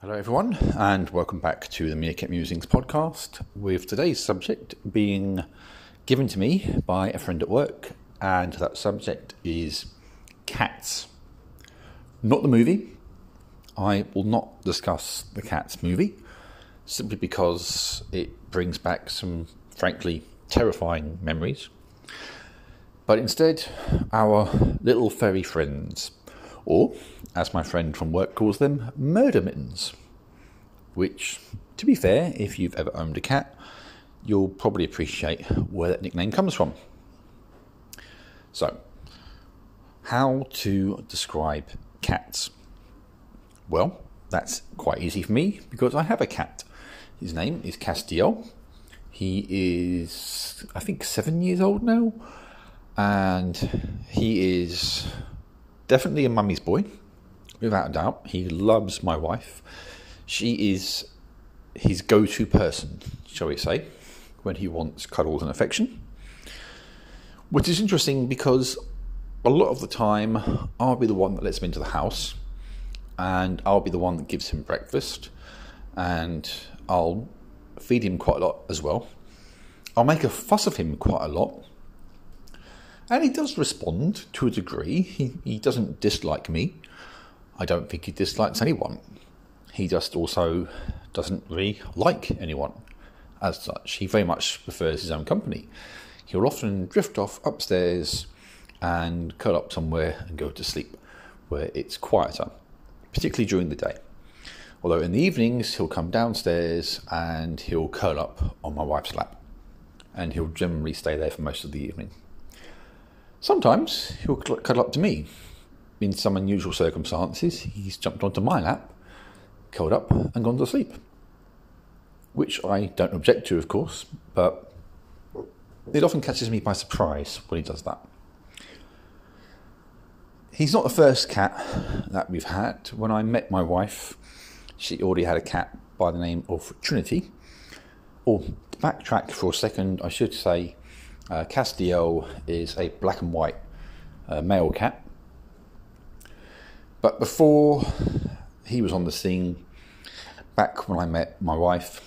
Hello, everyone, and welcome back to the Meerkat Musings podcast. With today's subject being given to me by a friend at work, and that subject is cats. Not the movie. I will not discuss the Cats movie simply because it brings back some, frankly, terrifying memories. But instead, our little furry friends, or as my friend from work calls them, murder mittens. Which, to be fair, if you've ever owned a cat, you'll probably appreciate where that nickname comes from. So, how to describe cats? Well, that's quite easy for me because I have a cat. His name is Castiel. He is, I think, seven years old now, and he is definitely a mummy's boy, without a doubt. He loves my wife. She is his go to person, shall we say, when he wants cuddles and affection. Which is interesting because a lot of the time I'll be the one that lets him into the house and I'll be the one that gives him breakfast and I'll feed him quite a lot as well. I'll make a fuss of him quite a lot and he does respond to a degree. He, he doesn't dislike me. I don't think he dislikes anyone. He just also doesn't really like anyone as such. He very much prefers his own company. He'll often drift off upstairs and curl up somewhere and go to sleep where it's quieter, particularly during the day. Although in the evenings, he'll come downstairs and he'll curl up on my wife's lap. And he'll generally stay there for most of the evening. Sometimes he'll cuddle up to me. In some unusual circumstances, he's jumped onto my lap, curled up, and gone to sleep. Which I don't object to, of course, but it often catches me by surprise when he does that. He's not the first cat that we've had. When I met my wife, she already had a cat by the name of Trinity. Or backtrack for a second, I should say uh, Castiel is a black and white uh, male cat. But before he was on the scene, back when I met my wife,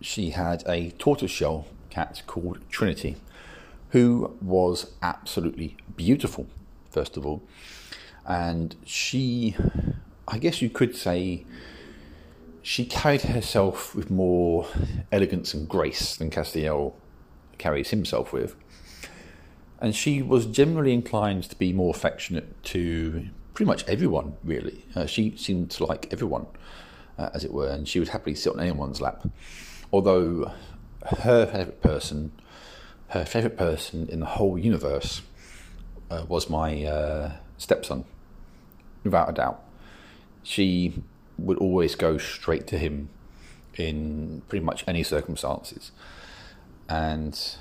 she had a tortoiseshell cat called Trinity, who was absolutely beautiful, first of all. And she, I guess you could say, she carried herself with more elegance and grace than Castiel carries himself with. And she was generally inclined to be more affectionate to pretty much everyone, really. Uh, she seemed to like everyone, uh, as it were, and she would happily sit on anyone's lap. Although her favourite person, her favourite person in the whole universe, uh, was my uh, stepson, without a doubt. She would always go straight to him in pretty much any circumstances and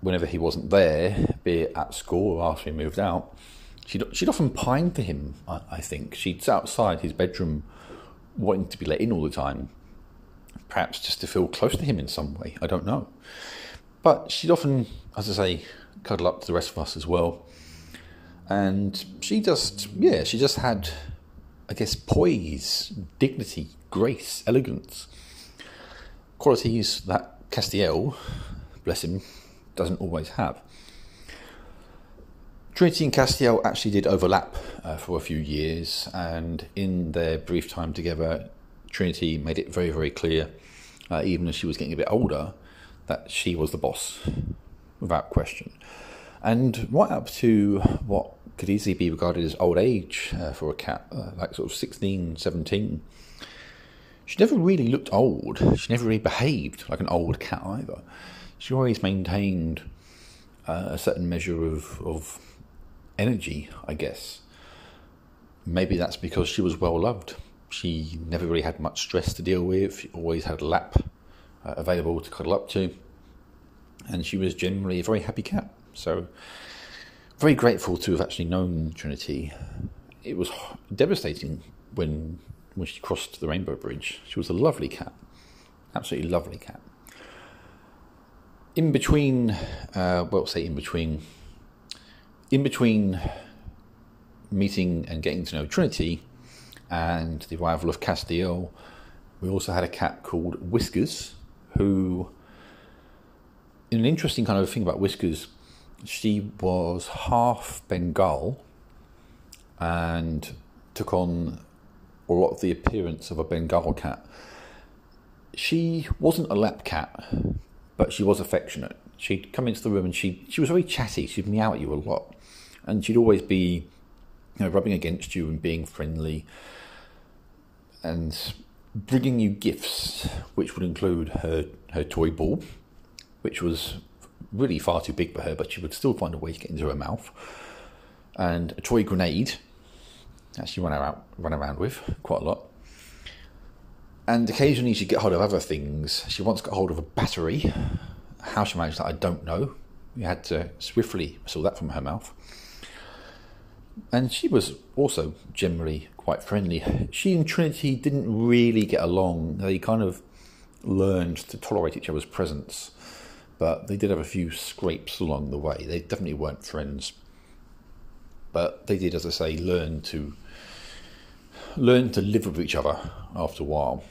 whenever he wasn't there, be it at school or after he moved out, she'd, she'd often pine for him, I, I think. She'd sit outside his bedroom wanting to be let in all the time, perhaps just to feel close to him in some way, I don't know. But she'd often, as I say, cuddle up to the rest of us as well. And she just, yeah, she just had, I guess, poise, dignity, grace, elegance. Qualities that Castiel, bless him, doesn't always have. Trinity and Castiel actually did overlap uh, for a few years, and in their brief time together, Trinity made it very, very clear, uh, even as she was getting a bit older, that she was the boss, without question. And right up to what could easily be regarded as old age uh, for a cat, uh, like sort of 16, 17, she never really looked old. She never really behaved like an old cat either. She always maintained uh, a certain measure of, of energy, I guess. Maybe that's because she was well loved. She never really had much stress to deal with. She always had a lap uh, available to cuddle up to. And she was generally a very happy cat. So, very grateful to have actually known Trinity. It was devastating when when she crossed the Rainbow Bridge. She was a lovely cat, absolutely lovely cat. In between, uh, well, say in between, in between meeting and getting to know Trinity, and the arrival of Castiel, we also had a cat called Whiskers, who, in an interesting kind of thing about Whiskers, she was half Bengal and took on a lot of the appearance of a Bengal cat. She wasn't a lap cat, but she was affectionate. She'd come into the room and she, she was very chatty. She'd meow at you a lot. And she'd always be you know, rubbing against you and being friendly and bringing you gifts, which would include her, her toy ball, which was really far too big for her, but she would still find a way to get into her mouth, and a toy grenade that run around, run around with quite a lot. And occasionally she'd get hold of other things. She once got hold of a battery. How she managed that, I don't know. We had to swiftly saw that from her mouth. And she was also generally quite friendly. She and Trinity didn't really get along. They kind of learned to tolerate each other's presence, but they did have a few scrapes along the way. They definitely weren't friends. But they did, as I say, learn to learn to live with each other after a while.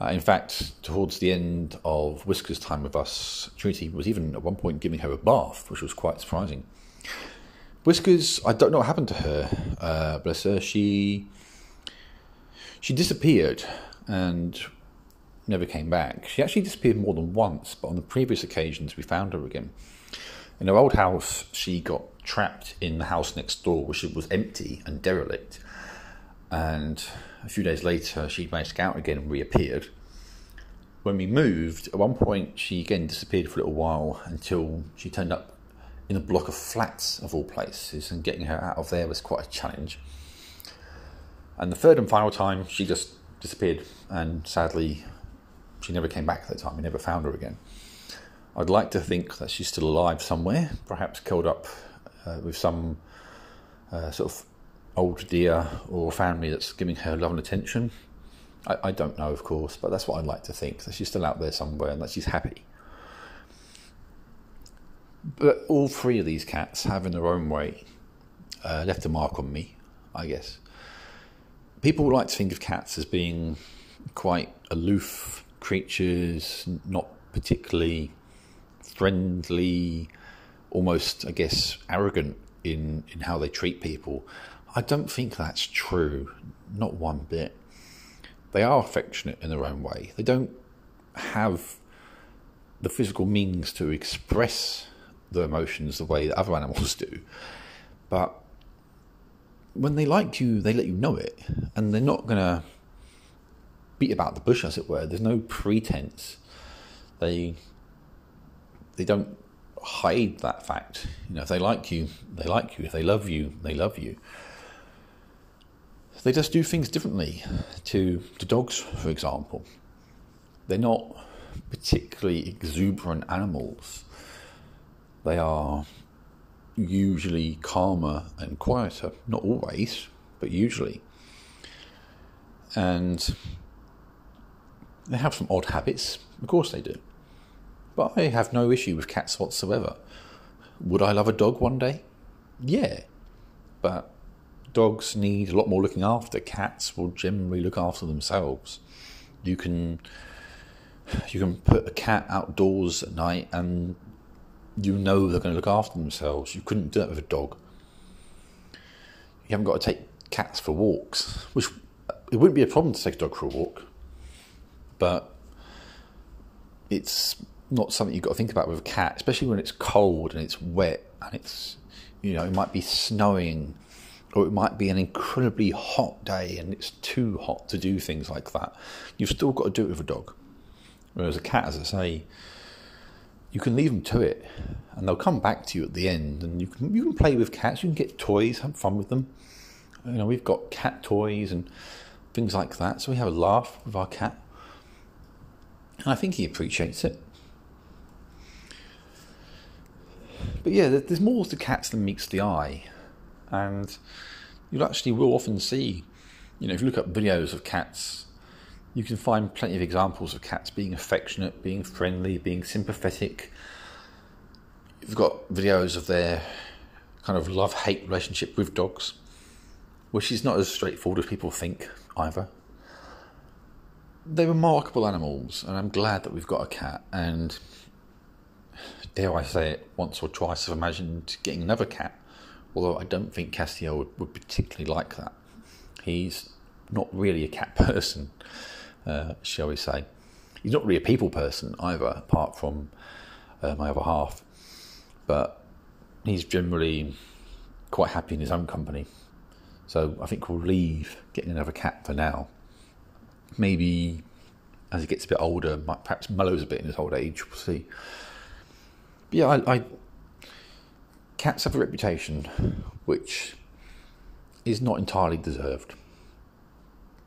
Uh, in fact, towards the end of Whisker's time with us, Trinity was even at one point giving her a bath, which was quite surprising. Whiskers, I don't know what happened to her. Uh, bless her. She she disappeared and never came back. She actually disappeared more than once, but on the previous occasions we found her again. In her old house, she got trapped in the house next door, which was empty and derelict. And a few days later, she get out again and reappeared. When we moved, at one point, she again disappeared for a little while until she turned up in a block of flats, of all places, and getting her out of there was quite a challenge. And the third and final time, she just disappeared, and sadly, she never came back that time. We never found her again. I'd like to think that she's still alive somewhere, perhaps curled up uh, with some uh, sort of old dear or family that's giving her love and attention. I, I, don't know, of course, but that's what I'd like to think that she's still out there somewhere and that she's happy. But all three of these cats have, in their own way, uh, left a mark on me, I guess. People like to think of cats as being quite aloof creatures, not particularly friendly, almost, I guess, arrogant in, in how they treat people. I don't think that's true, not one bit. They are affectionate in their own way. They don't have the physical means to express their emotions the way that other animals do. But when they like you, they let you know it, and they're not going to beat about the bush, as it were. There's no pretense. They they don't hide that fact. You know, if they like you, they like you. If they love you, they love you they just do things differently to, to dogs, for example. They're not particularly exuberant animals. They are usually calmer and quieter, not always, but usually. And they have some odd habits, of course they do. But I have no issue with cats whatsoever. Would I love a dog one day? Yeah. But dogs need a lot more looking after. Cats will generally look after themselves. You can you can put a cat outdoors at night and you know they're going to look after themselves. You couldn't do that with a dog. You haven't got to take cats for walks, which it wouldn't be a problem to take a dog for a walk, but it's not something you've got to think about with a cat, especially when it's cold and it's wet and it's you know it might be snowing or it might be an incredibly hot day and it's too hot to do things like that. You've still got to do it with a dog. Whereas a cat, as I say, you can leave them to it and they'll come back to you at the end and you can, you can play with cats, you can get toys, have fun with them. You know, we've got cat toys and things like that, so we have a laugh with our cat. And I think he appreciates it. But yeah, there's more to cats than meets the eye and you actually will often see, you know, if you look up videos of cats, you can find plenty of examples of cats being affectionate, being friendly, being sympathetic. You've got videos of their kind of love hate relationship with dogs, which is not as straightforward as people think either. They're remarkable animals, and I'm glad that we've got a cat. And dare I say it, once or twice I've imagined getting another cat, although I don't think Castiel would, would particularly like that. He's not really a cat person, uh, shall we say. He's not really a people person either, apart from uh, my other half. But he's generally quite happy in his own company. So I think we'll leave getting another cat for now. Maybe as he gets a bit older, might perhaps mellows a bit in his old age. We'll see. Yeah, I, I cats have a reputation which is not entirely deserved.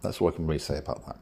That's all I can really say about that.